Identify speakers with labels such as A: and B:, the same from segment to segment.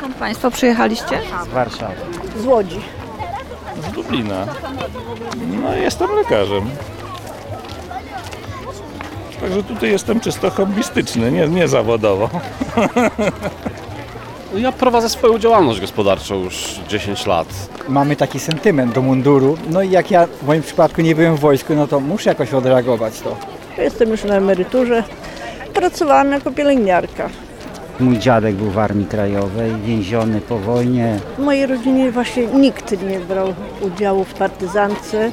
A: Skąd Państwo przyjechaliście?
B: Z Warszawy.
C: Z Łodzi.
D: Z Lublina. No jestem lekarzem. Także tutaj jestem czysto hobbystyczny, nie, nie zawodowo.
E: Ja prowadzę swoją działalność gospodarczą już 10 lat.
B: Mamy taki sentyment do munduru. No i jak ja w moim przypadku nie byłem w wojsku, no to muszę jakoś odreagować to.
C: Jestem już na emeryturze. Pracowałam jako pielęgniarka.
F: Mój dziadek był w Armii Krajowej, więziony po wojnie.
C: W mojej rodzinie właśnie nikt nie brał udziału w partyzance.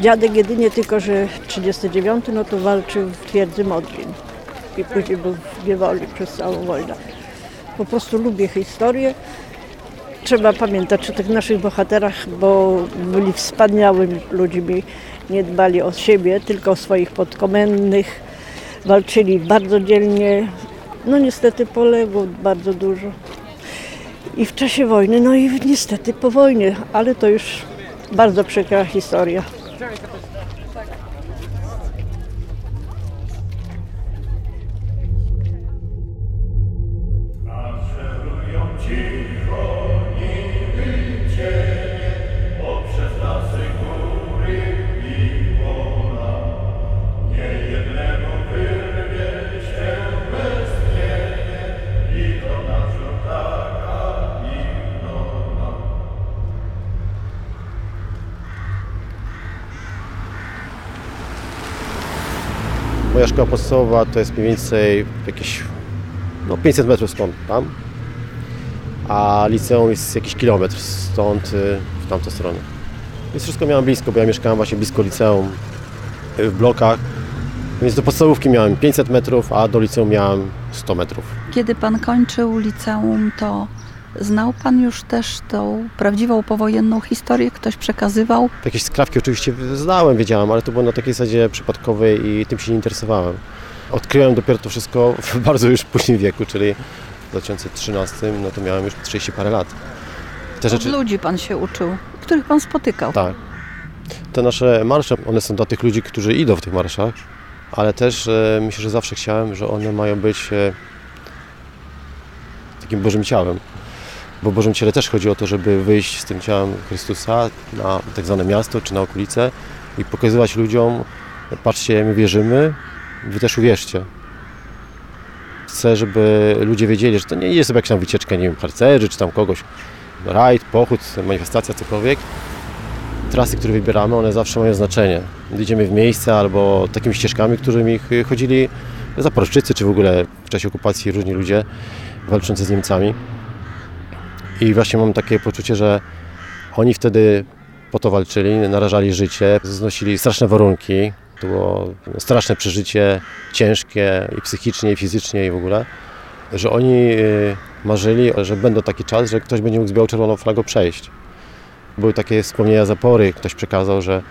C: Dziadek jedynie tylko, że 39 no to walczył w twierdzy Modlin. I później był w niewoli przez całą wojnę. Po prostu lubię historię. Trzeba pamiętać o tych naszych bohaterach, bo byli wspaniałymi ludźmi. Nie dbali o siebie, tylko o swoich podkomendnych. Walczyli bardzo dzielnie. No niestety poległo bardzo dużo. I w czasie wojny, no i niestety po wojnie, ale to już bardzo przykra historia.
G: Moja szkoła podstawowa to jest mniej więcej jakieś no 500 metrów stąd tam, a liceum jest jakiś kilometr stąd y, w tamtą stronę. Więc wszystko miałem blisko, bo ja mieszkałem właśnie blisko liceum y, w blokach, więc do podstawówki miałem 500 metrów, a do liceum miałem 100 metrów.
A: Kiedy Pan kończył liceum, to znał Pan już też tą prawdziwą powojenną historię? Ktoś przekazywał?
G: Jakieś skrawki oczywiście znałem, wiedziałem, ale to było na takiej zasadzie przypadkowej i tym się nie interesowałem. Odkryłem dopiero to wszystko w bardzo już późnym wieku, czyli w 2013, no to miałem już 30 parę lat. Te
A: Od ludzi Pan się uczył, których Pan spotykał.
G: Tak. Te nasze marsze, one są dla tych ludzi, którzy idą w tych marszach, ale też e, myślę, że zawsze chciałem, że one mają być e, takim Bożym ciałem. Bo w Bożym Ciele też chodzi o to, żeby wyjść z tym ciałem Chrystusa na tak zwane miasto czy na okolice i pokazywać ludziom, patrzcie, my wierzymy, wy też uwierzcie. Chcę, żeby ludzie wiedzieli, że to nie jest jakaś tam wycieczka, nie wiem, harcerzy czy tam kogoś, rajd, pochód, manifestacja, cokolwiek. Trasy, które wybieramy, one zawsze mają znaczenie. Idziemy w miejsce albo takimi ścieżkami, którymi ch- chodzili zaporowczycy, czy w ogóle w czasie okupacji różni ludzie walczący z Niemcami. I właśnie mam takie poczucie, że oni wtedy po to walczyli, narażali życie, znosili straszne warunki. To było straszne przeżycie, ciężkie i psychicznie, i fizycznie, i w ogóle. Że oni y, marzyli, że będą taki czas, że ktoś będzie mógł z biało-czerwoną flagą przejść. Były takie wspomnienia zapory, ktoś przekazał, że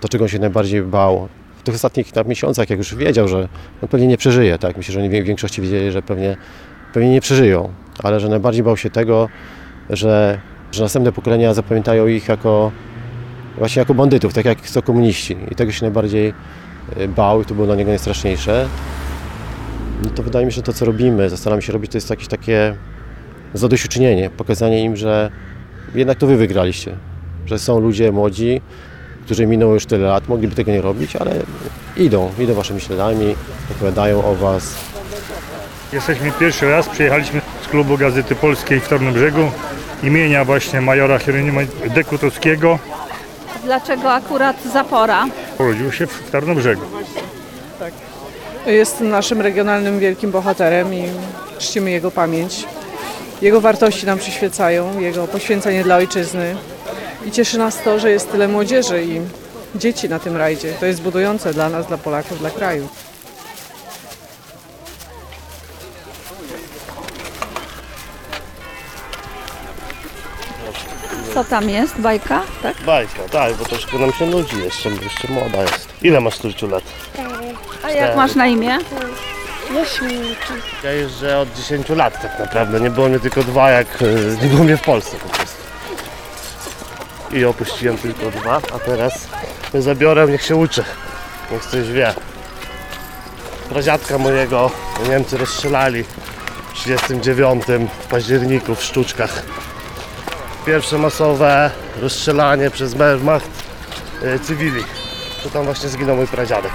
G: to, czego on się najbardziej bał w tych ostatnich tam, miesiącach, jak już wiedział, że no, pewnie nie przeżyje, tak? Myślę, że oni w większości wiedzieli, że pewnie, pewnie nie przeżyją, ale że najbardziej bał się tego, że, że następne pokolenia zapamiętają ich jako właśnie jako bandytów, tak jak są komuniści. I tego się najbardziej y, bał i to było dla niego najstraszniejsze. No to wydaje mi się, że to co robimy, staramy się robić, to jest jakieś takie zadośćuczynienie, pokazanie im, że jednak to wy wygraliście. Że są ludzie młodzi, którzy minęło już tyle lat, mogliby tego nie robić, ale idą, idą waszymi śladami, opowiadają o was,
H: Jesteśmy pierwszy raz, przyjechaliśmy z klubu Gazety Polskiej w Tarnobrzegu imienia właśnie majora Hieronima Dekutowskiego.
A: Dlaczego akurat Zapora?
H: Urodził się w Tarnobrzegu.
I: Jest naszym regionalnym wielkim bohaterem i czcimy jego pamięć. Jego wartości nam przyświecają, jego poświęcenie dla ojczyzny. I cieszy nas to, że jest tyle młodzieży i dzieci na tym rajdzie. To jest budujące dla nas, dla Polaków, dla kraju.
A: Co tam jest? Bajka? Tak?
J: Bajka, tak, bo troszkę nam się nudzi jeszcze, jeszcze młoda jest. Ile masz Turciu lat?
A: A jak masz na imię?
J: Ja jeżdżę od 10 lat tak naprawdę, nie było mnie tylko dwa, jak e, nie było mnie w Polsce po prostu. I opuściłem tylko dwa, a teraz zabiorę, niech się uczy, niech coś wie. Pradziadka mojego Niemcy rozstrzelali w 39 w październiku w Sztuczkach. Pierwsze masowe rozstrzelanie przez Wehrmacht e, cywili. To tam właśnie zginął mój pradziadek.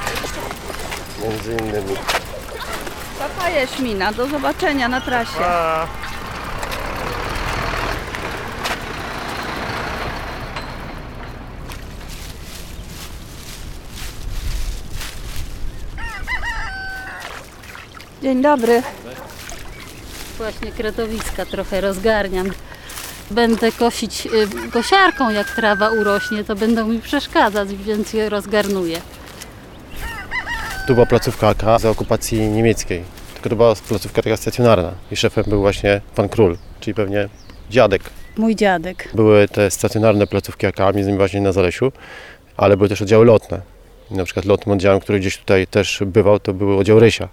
J: Między innymi.
A: Papa Jaśmina, do zobaczenia na trasie. Dzień dobry.
K: Właśnie kretowiska trochę rozgarniam. Będę kosić y, kosiarką, jak trawa urośnie, to będą mi przeszkadzać, więc je rozgarnuję.
G: Tu była placówka AK za okupacji niemieckiej. Tylko to była placówka taka stacjonarna. I szefem był właśnie pan król, czyli pewnie dziadek.
K: Mój dziadek.
G: Były te stacjonarne placówki AK, między innymi właśnie na Zalesiu, ale były też oddziały lotne. Na przykład lotnym oddziałem, który gdzieś tutaj też bywał, to był oddział Rysia.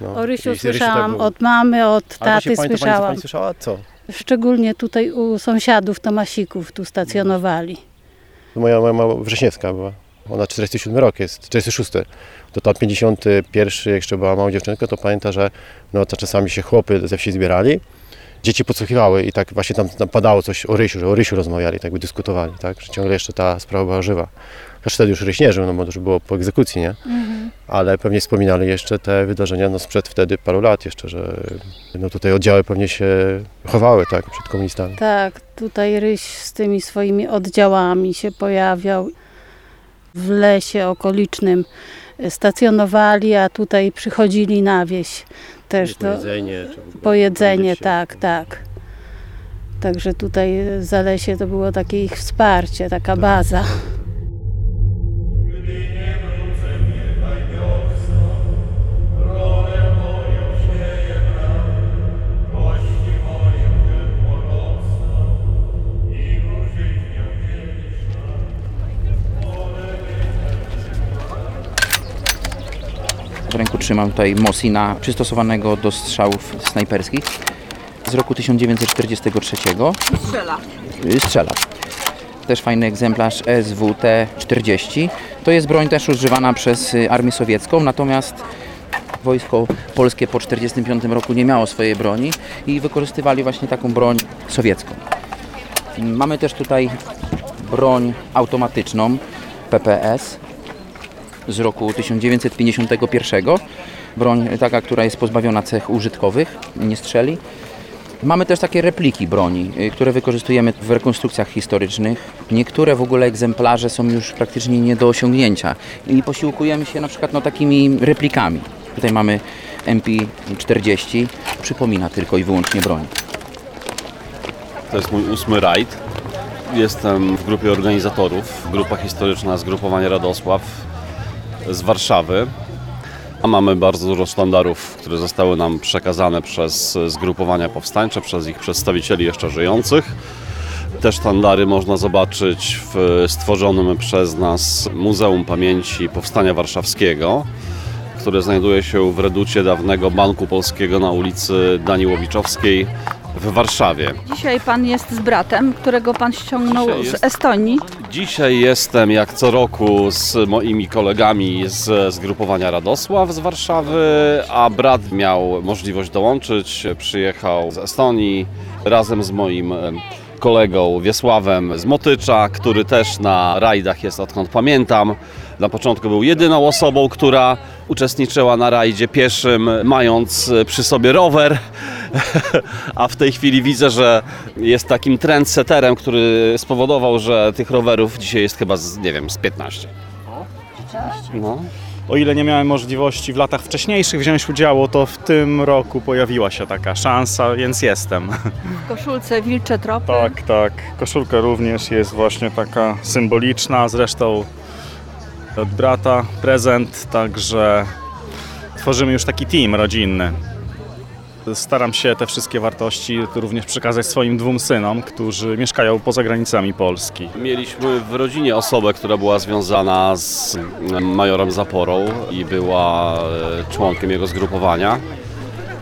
G: No.
K: O Rysiu
G: I Rysiu
K: słyszałam
G: tak
K: od mamy, od taty
G: pani, to pani,
K: słyszałam.
G: pani słyszała? Co?
K: Szczególnie tutaj u sąsiadów Tomasików tu stacjonowali.
G: Moja mama Wrześniewska była. Ona 47 rok jest, 46. To tam 51 jeszcze była mała dziewczynka, to pamięta, że no to czasami się chłopy ze wsi zbierali, dzieci podsłuchiwały i tak właśnie tam, tam padało coś o Rysiu, że o Rysiu rozmawiali, tak by dyskutowali, tak, że ciągle jeszcze ta sprawa była żywa. Chociaż wtedy już Ryś nie żył, no bo to już było po egzekucji, nie? Ale pewnie wspominali jeszcze te wydarzenia no sprzed wtedy paru lat jeszcze, że no tutaj oddziały pewnie się chowały, tak, przed komunistami.
K: Tak, tutaj Ryś z tymi swoimi oddziałami się pojawiał. W lesie okolicznym stacjonowali, a tutaj przychodzili na wieś też do,
G: jedzenie, czy w ogóle
K: po jedzenie,
G: dowiedzieć się.
K: tak, tak. Także tutaj Zalesie to było takie ich wsparcie, taka baza.
L: W ręku trzymam tutaj Mosina przystosowanego do strzałów snajperskich z roku 1943.
A: Strzela.
L: Y, Strzela. Też fajny egzemplarz SWT-40. To jest broń też używana przez y, Armię Sowiecką, natomiast wojsko polskie po 1945 roku nie miało swojej broni i wykorzystywali właśnie taką broń sowiecką. Mamy też tutaj broń automatyczną PPS z roku 1951. Broń taka, która jest pozbawiona cech użytkowych, nie strzeli. Mamy też takie repliki broni, y, które wykorzystujemy w rekonstrukcjach historycznych. Niektóre w ogóle egzemplarze są już praktycznie nie do osiągnięcia i posiłkujemy się na przykład no, takimi replikami. Tutaj mamy MP40, przypomina tylko i wyłącznie broń.
E: To jest mój ósmy rajd. Jestem w grupie organizatorów, grupa historyczna Zgrupowanie Radosław z Warszawy. A mamy bardzo dużo sztandarów, które zostały nam przekazane przez zgrupowania powstańcze, przez ich przedstawicieli jeszcze żyjących. Te sztandary można zobaczyć w stworzonym przez nas Muzeum Pamięci Powstania Warszawskiego, które znajduje się w reducie dawnego Banku Polskiego na ulicy Daniłowiczowskiej w Warszawie.
A: Dzisiaj pan jest z bratem, którego pan ściągnął
E: Dzisiaj
A: z
E: jest-
A: Estonii.
E: Dzisiaj jestem jak co roku z moimi kolegami z zgrupowania Radosław z Warszawy, a brat miał możliwość dołączyć. Przyjechał z Estonii razem z moim em, kolegą Wiesławem z Motycza, który też na rajdach jest odkąd pamiętam. Na początku był jedyną osobą, która uczestniczyła na rajdzie pieszym, mając e, przy sobie rower. A w tej chwili widzę, że jest takim trendseterem, który spowodował, że tych rowerów dzisiaj jest chyba, z, nie wiem, z 15. No.
M: O ile nie miałem możliwości w latach wcześniejszych wziąć udziału, to w tym roku pojawiła się taka szansa, więc jestem.
A: W koszulce wilcze tropy.
M: Tak, tak. Koszulka również jest właśnie taka symboliczna, zresztą od brata prezent, także tworzymy już taki team rodzinny. Staram się te wszystkie wartości również przekazać swoim dwóm synom, którzy mieszkają poza granicami Polski.
E: Mieliśmy w rodzinie osobę, która była związana z majorem Zaporą i była e, członkiem jego zgrupowania.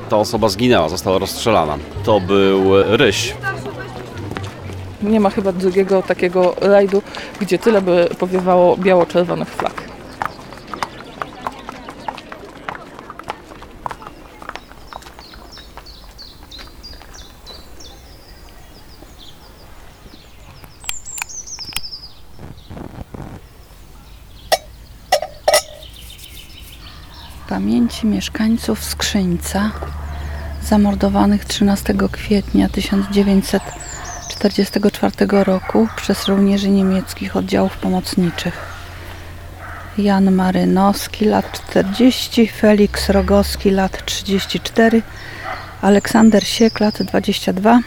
E: Ta osoba zginęła, została rozstrzelana. To był Ryś
I: nie ma chyba drugiego takiego rajdu, gdzie tyle by powiewało biało-czerwonych flag.
A: pamięci mieszkańców Skrzyńca zamordowanych 13 kwietnia 1900 1944 roku przez żołnierzy niemieckich oddziałów pomocniczych. Jan Marynowski, lat 40, Felix Rogowski, lat 34, Aleksander Siek, lat 22,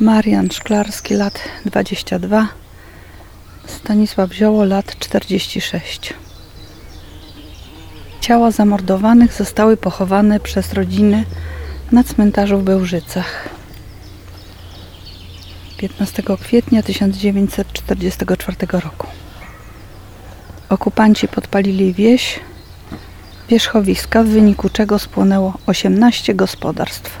A: Marian Szklarski, lat 22, Stanisław Zioło, lat 46. Ciała zamordowanych zostały pochowane przez rodziny na cmentarzu w Bełżycach. 15 kwietnia 1944 roku. Okupanci podpalili wieś, wierzchowiska, w wyniku czego spłonęło 18 gospodarstw.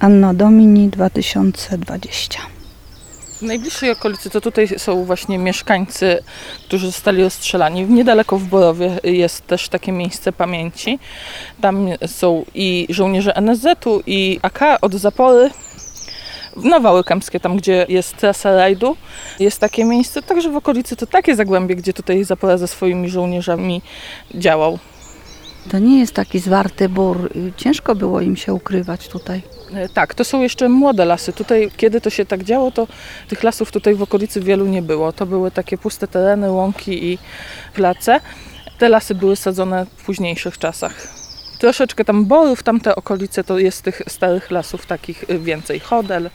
A: Anno Domini 2020.
N: W najbliższej okolicy to tutaj są właśnie mieszkańcy, którzy zostali ostrzelani. Niedaleko w Borowie jest też takie miejsce pamięci. Tam są i żołnierze NSZ-u i AK od zapory. Na Wały Kępskie, tam gdzie jest trasa rajdu, jest takie miejsce. Także w okolicy to takie zagłębie, gdzie tutaj Zapora ze swoimi żołnierzami działał.
A: To nie jest taki zwarty bór. Ciężko było im się ukrywać tutaj.
N: E, Tak, to są jeszcze młode lasy. Tutaj, kiedy to się tak działo, to tych lasów tutaj w okolicy wielu nie było. To były takie puste tereny, łąki i place. Te lasy były sadzone w późniejszych czasach. Troszeczkę tam borów, tamte okolice to jest tych starych lasów takich y, więcej. Chodel.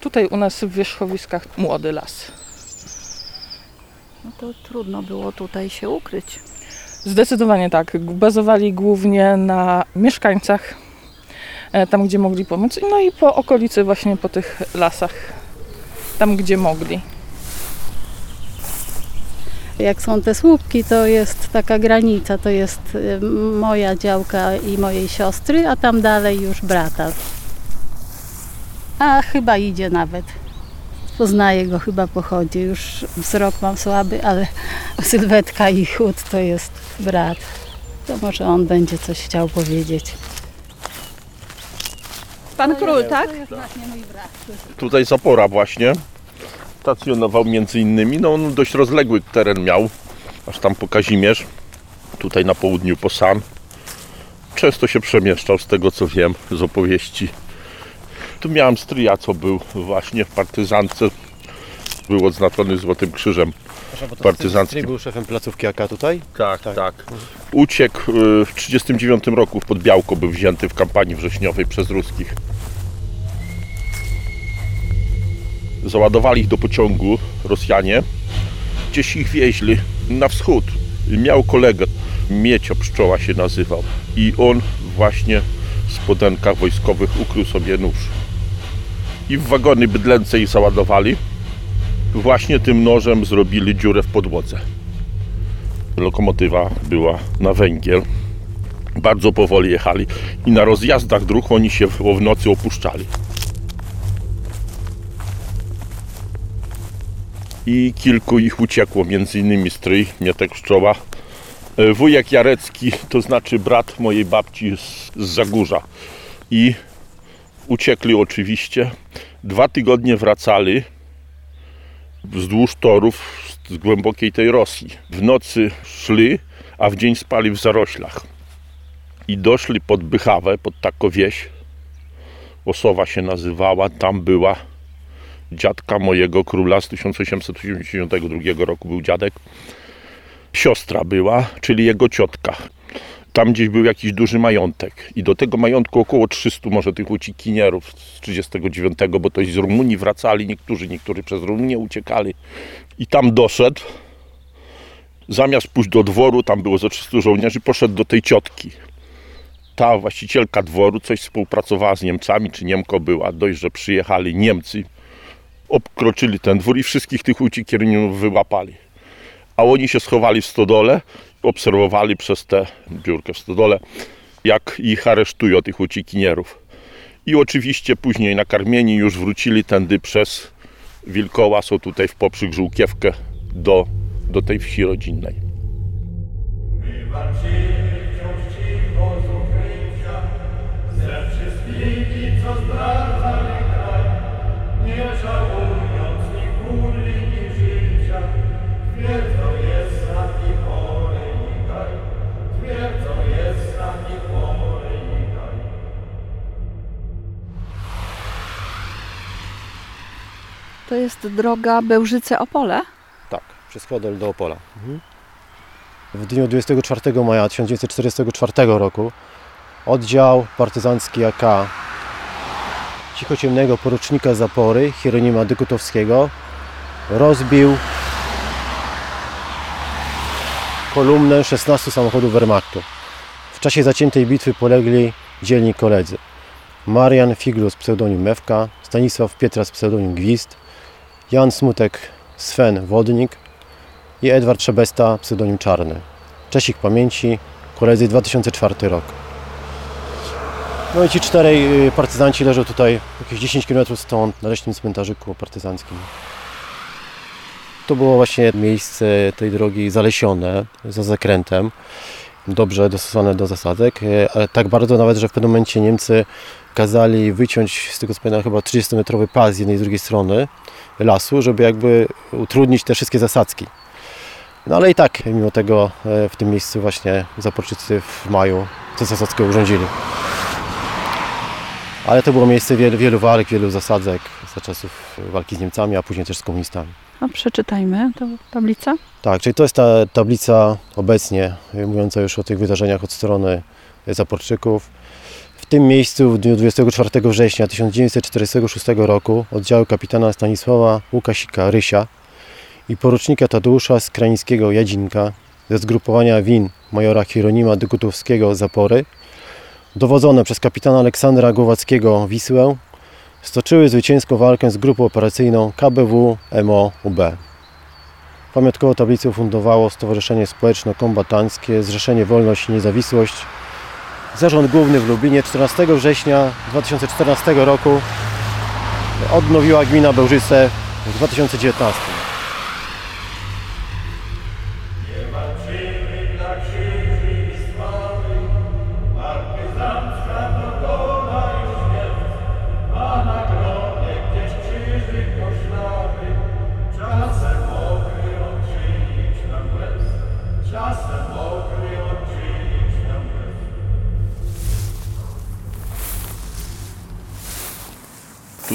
N: Tutaj u nas w wierzchowiskach młody las.
A: No to trudno było tutaj się ukryć.
N: Zdecydowanie tak. Bazowali głównie na mieszkańcach, e, tam gdzie mogli pomóc, no i po okolicy właśnie po tych lasach, tam gdzie mogli.
K: Jak są te słupki, to jest taka granica, to jest y, moja działka i mojej siostry, a tam dalej już brata. A chyba idzie nawet. Poznaję go chyba po chodzie. Już wzrok mam słaby, ale sylwetka i chód to jest brat. To może on będzie coś chciał powiedzieć.
A: Pan król, tak?
O: Tutaj Zapora właśnie stacjonował między innymi. No on dość rozległy teren miał, aż tam po Kazimierz, tutaj na południu po San. Często się przemieszczał z tego co wiem z opowieści. Tu miałem stryja, co był właśnie w partyzance. Był odznaczony Złotym Krzyżem partyzanckim.
G: był szefem placówki AK tutaj?
O: Tak, tak. Uciekł y, w 1939 roku pod Białko, był wzięty w kampanii wrześniowej przez ruskich. Załadowali ich do pociągu Rosjanie, gdzieś ich wieźli na wschód. Miał kolegę, Miecio Pszczoła się nazywał i on właśnie w spodenkach wojskowych ukrył sobie nóż. I w wagony bydlęce ich załadowali. Właśnie tym nożem zrobili dziurę w podłodze. Lokomotywa była na węgiel. Bardzo powoli jechali i na rozjazdach dróg oni się w nocy opuszczali. I kilku ich uciekło, między innymi stryj Mietek Pszczoła. E, Wujek Jarecki, to znaczy brat mojej babci z, z Zagórza. I uciekli oczywiście. Dwa tygodnie wracali wzdłuż torów z głębokiej tej Rosji. W nocy szli, a w dzień spali w zaroślach. I doszli pod Bychawę, pod taką wieś. Osowa się nazywała, tam była dziadka mojego króla z 1882 roku był dziadek. Siostra była, czyli jego ciotka. Tam gdzieś był jakiś duży majątek i do tego majątku około 300 może tych uciekinierów z 39, bo to z Rumunii wracali niektórzy, niektórzy przez Rumunię uciekali. I tam doszedł, zamiast pójść do dworu, tam było ze 300 żołnierzy, poszedł do tej ciotki. Ta właścicielka dworu coś współpracowała z Niemcami, czy Niemko była, dość, że przyjechali Niemcy, obkroczyli ten dwór i wszystkich tych uciekinierów wyłapali. A oni się schowali w stodole, obserwowali przez tę biurkę w stodole, jak ich aresztują, tych uciekinierów. I oczywiście później nakarmieni już wrócili tędy przez Wilkoła, są tutaj w Poprzyk Żółkiewkę do, do tej wsi rodzinnej.
P: Ze wszystkimi, co zdradzali
A: jest droga Bełżyce-Opole?
G: Tak, przez Chodel do Opola. Mhm. W dniu 24 maja 1944 roku oddział partyzancki AK cichociemnego porucznika Zapory Hieronima Dykutowskiego rozbił kolumnę 16 samochodów Wehrmachtu. W czasie zaciętej bitwy polegli dzielni koledzy. Marian Figlus, pseudonim Mewka, Stanisław Pietras, pseudonim Gwizd, Jan Smutek, Sven Wodnik i Edward Trzebesta, pseudonim Czarny. Cześć ich pamięci, koledzy 2004 rok. No i ci czterej y, partyzanci leżą tutaj jakieś 10 km stąd, na leśnym cmentarzyku partyzanckim. To było właśnie miejsce tej drogi zalesione, za zakrętem, dobrze dostosowane do zasadek, y, ale tak bardzo nawet, że w pewnym momencie Niemcy kazali wyciąć z tego co chyba 30-metrowy pas z jednej i z drugiej strony lasu, żeby jakby utrudnić te wszystkie zasadzki. No ale i tak, mimo tego e, w tym miejscu właśnie Zaporczycy w maju tę zasadzkę urządzili. Ale to było miejsce wielu, wielu walk, wielu zasadzek za czasów walki z Niemcami, a później też z komunistami.
A: No, przeczytajmy tę tablicę.
G: Tak, czyli to jest ta tablica obecnie mówiąca już o tych wydarzeniach od strony Zaporczyków. W tym miejscu w dniu 24 września 1946 roku oddziały kapitana Stanisława Łukasika Rysia i porucznika Tadeusza Skrańskiego Jadzinka ze zgrupowania WIN majora Hieronima Dygutowskiego Zapory dowodzone przez kapitana Aleksandra Głowackiego Wisłę stoczyły zwycięską walkę z grupą operacyjną KBW MO-UB. Pamiątkową tablicę ufundowało Stowarzyszenie Społeczno-Kombatanckie Zrzeszenie Wolność i Niezawisłość Zarząd Główny w Lublinie 14 września 2014 roku odnowiła gmina Bełżyce w 2019.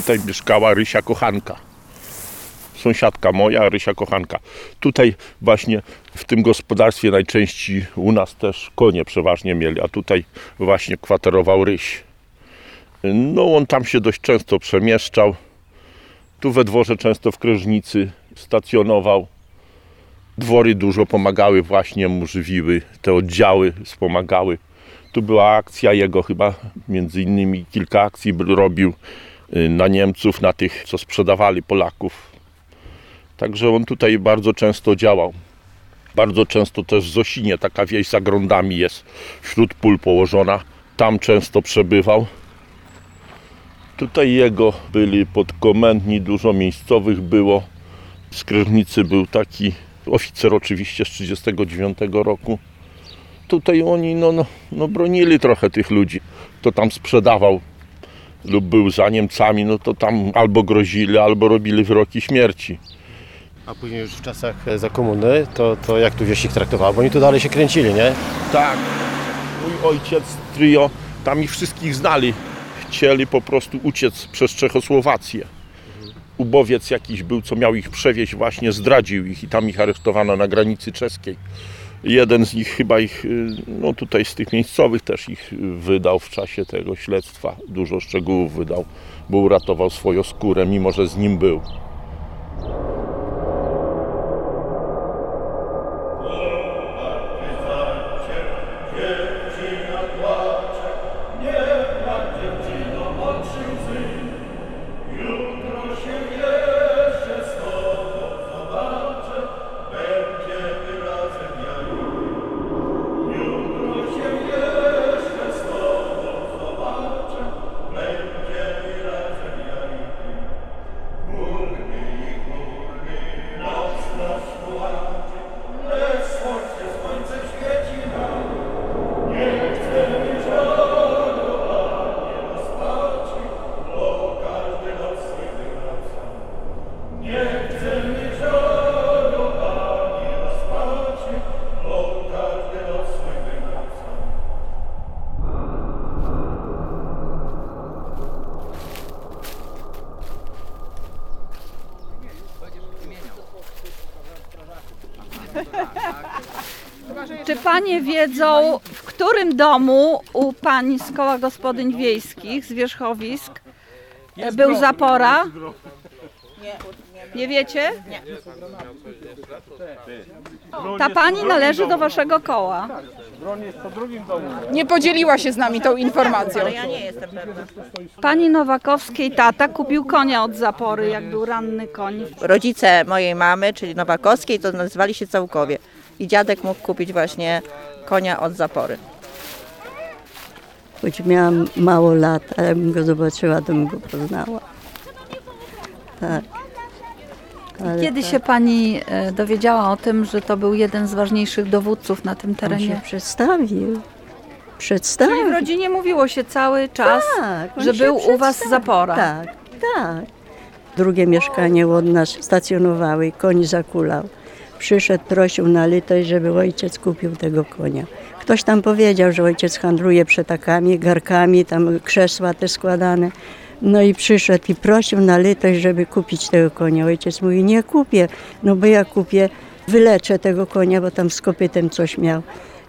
O: Tutaj mieszkała Rysia Kochanka. Sąsiadka moja, Rysia Kochanka. Tutaj właśnie w tym gospodarstwie najczęściej u nas też konie przeważnie mieli, a tutaj właśnie kwaterował Ryś. No on tam się dość często przemieszczał. Tu we dworze często w Krężnicy stacjonował. Dwory dużo pomagały właśnie mu, żywiły, te oddziały wspomagały. Tu była akcja jego chyba, między innymi kilka akcji robił na Niemców, na tych, co sprzedawali Polaków. Także on tutaj bardzo często działał. Bardzo często też w Zosinie, taka wieś za grądami jest, wśród pól położona. Tam często przebywał. Tutaj jego byli podkomendni, dużo miejscowych było. Z Kryżnicy był taki oficer oczywiście z 1939 roku. Tutaj oni no, no, no bronili trochę tych ludzi. Kto tam sprzedawał lub był za Niemcami, no to tam albo grozili, albo robili wyroki śmierci.
G: A później już w czasach e, za komuny, to, to jak tu wieś ich traktowało? Bo oni tu dalej się kręcili, nie?
O: Tak. Mój ojciec, trio, tam ich wszystkich znali. Chcieli po prostu uciec przez Czechosłowację. Ubowiec jakiś był, co miał ich przewieźć, właśnie zdradził ich i tam ich aresztowano na granicy czeskiej. Jeden z nich chyba ich, y, no tutaj z tych miejscowych też ich wydał w czasie tego śledztwa. Dużo szczegółów wydał, bo uratował swoją skórę, mimo że z nim był.
A: Panie wiedzą, w którym domu u pani z koła gospodyń wiejskich z wierzchowisk e, był zapora? Nie wiecie? Nie. Ta pani należy do waszego koła.
Q: Nie podzieliła się z nami tą informacją.
A: Pani Nowakowskiej tata kupił konia od zapory, jak był ranny koń.
R: Rodzice mojej mamy, czyli Nowakowskiej, to nazywali się Całkowie. I dziadek mógł kupić właśnie konia od zapory.
S: Choć miałam mało lat, ale bym go zobaczyła, to bym go poznała. Tak. Ale
A: Kiedy
S: tak.
A: się pani e, dowiedziała o tym, że to był jeden z ważniejszych dowódców na tym
S: On
A: terenie?
S: się przedstawił. Przedstawił.
A: Czyli w rodzinie mówiło się cały czas,
S: Tak, on
A: że był u was zapora.
S: Tak, tak. Drugie mieszkanie od nas stacjonowały, koń zakulał. Przyszedł, prosił na litość, żeby ojciec kupił tego konia. Ktoś tam powiedział, że ojciec handluje przetakami, garkami, tam krzesła te składane. No i przyszedł i prosił na litość, żeby kupić tego konia. Ojciec mówi, nie kupię, no bo ja kupię, wyleczę tego konia, bo tam z kopytem coś miał.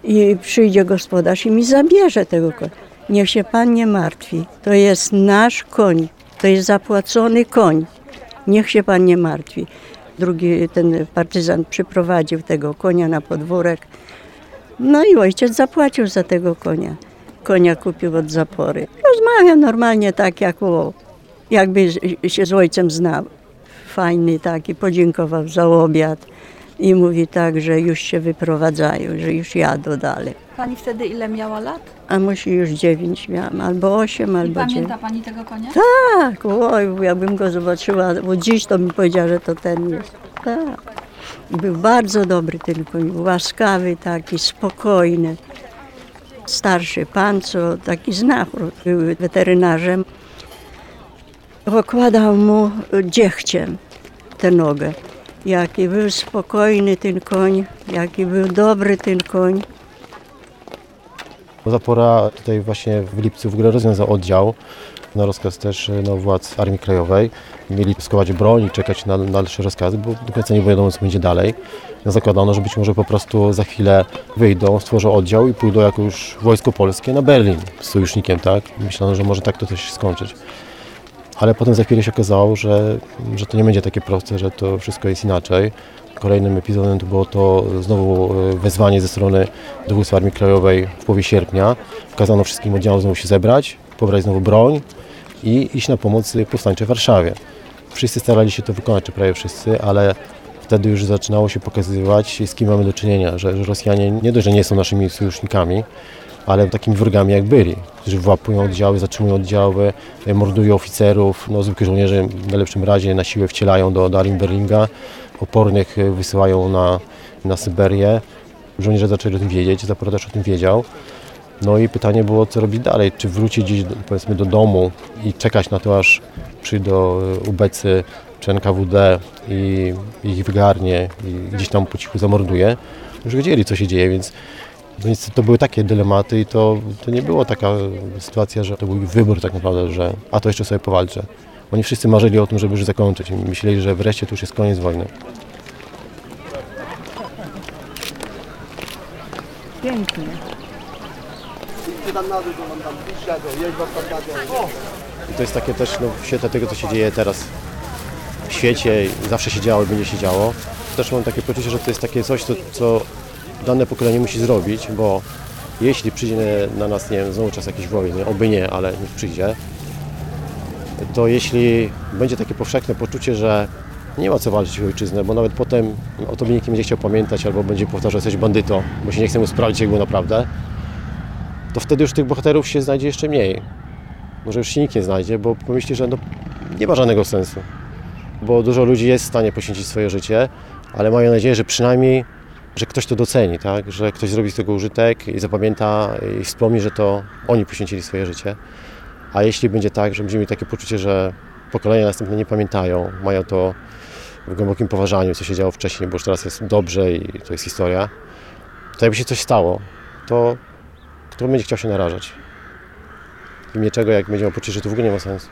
S: I przyjdzie gospodarz i mi zabierze tego konia. Niech się pan nie martwi, to jest nasz koń, to jest zapłacony koń. Niech się pan nie martwi. Drugi ten partyzant przyprowadził tego konia na podwórek. No i ojciec zapłacił za tego konia. Konia kupił od zapory. Rozmawia normalnie tak, jak jakby się z ojcem znał. Fajny taki, podziękował za obiad i mówi tak, że już się wyprowadzają, że już jadą dalej.
A: Pani wtedy ile miała lat?
S: A musi już dziewięć miałam, albo osiem,
A: I
S: albo dziewięć.
A: pamięta pani tego konia?
S: Tak, oj, jakbym go zobaczyła, bo dziś to mi powiedziała, że to ten jest. Tak. Był bardzo dobry ten koń, łaskawy taki, spokojny. Starszy pan, co taki znachór, był weterynarzem. Okładał mu dziechciem tę nogę. Jaki był spokojny ten koń, jaki był dobry ten koń.
G: Zapora tutaj właśnie w lipcu w ogóle rozwiązał oddział na rozkaz też no, władz Armii Krajowej. Mieli skować broń i czekać na dalsze rozkazy, bo do końca nie wiadomo co będzie dalej. No, zakładano, że być może po prostu za chwilę wyjdą, stworzą oddział i pójdą jako już wojsko polskie na Berlin z sojusznikiem, tak? Myślano, że może tak to coś skończyć. Ale potem za chwilę się okazało, że, że to nie będzie takie proste, że to wszystko jest inaczej. Kolejnym epizodem to było to znowu e, wezwanie ze strony dowództwa Armii Krajowej w połowie sierpnia. Kazano wszystkim oddziałom znowu się zebrać, pobrać znowu broń i iść na pomoc powstańczej Warszawie. Wszyscy starali się to wykonać, czy prawie wszyscy, ale wtedy już zaczynało się pokazywać, z kim mamy do czynienia, że Rosjanie nie dość, że nie są naszymi sojusznikami, ale takimi wrogami jak byli, którzy włapują oddziały, zatrzymują oddziały, e, mordują oficerów, no, zwykłych żołnierzy w najlepszym razie na siłę wcielają do, do Arimberlinga, opornych e, wysyłają na, na Syberię. Żołnierze zaczęli o tym wiedzieć, Zapora też o tym wiedział. No i pytanie było, co robić dalej, czy wrócić gdzieś powiedzmy do domu i czekać na to, aż przyjdą e, ubecy czy NKWD i ich wygarnie i gdzieś tam po cichu zamorduje. Już wiedzieli, co się dzieje, więc no niestety to były takie dylematy i to, to nie była taka sytuacja, że to był wybór tak naprawdę, że a to jeszcze sobie powalczę. Oni wszyscy marzyli o tym, żeby już zakończyć. Myśleli, że wreszcie to już jest koniec wojny.
S: Pięknie.
G: I to jest takie też no, w świetle tego, co się dzieje teraz w świecie zawsze się działo i będzie się działo. Też mam takie poczucie, że to jest takie coś, co, co dane pokolenie musi zrobić, bo jeśli przyjdzie na nas, nie wiem, znowu czas jakiejś wojny, oby nie, ale niech przyjdzie, to jeśli będzie takie powszechne poczucie, że nie ma co walczyć o ojczyznę, bo nawet potem o tobie nikt nie będzie chciał pamiętać albo będzie powtarzał, jesteś bandytą, bo się nie chce mu sprawdzić, jak było naprawdę, to wtedy już tych bohaterów się znajdzie jeszcze mniej. Może już się nikt nie znajdzie, bo pomyśli, że no, nie ma żadnego sensu. Bo dużo ludzi jest w stanie poświęcić swoje życie, ale mają nadzieję, że przynajmniej, że ktoś to doceni, tak? że ktoś zrobi z tego użytek i zapamięta i wspomni, że to oni poświęcili swoje życie. A jeśli będzie tak, że będziemy mieli takie poczucie, że pokolenia następne nie pamiętają, mają to w głębokim poważaniu, co się działo wcześniej, bo już teraz jest dobrze i to jest historia, to jakby się coś stało, to kto będzie chciał się narażać? Imię czego, jak będziemy poczuć, że to w ogóle nie ma sensu.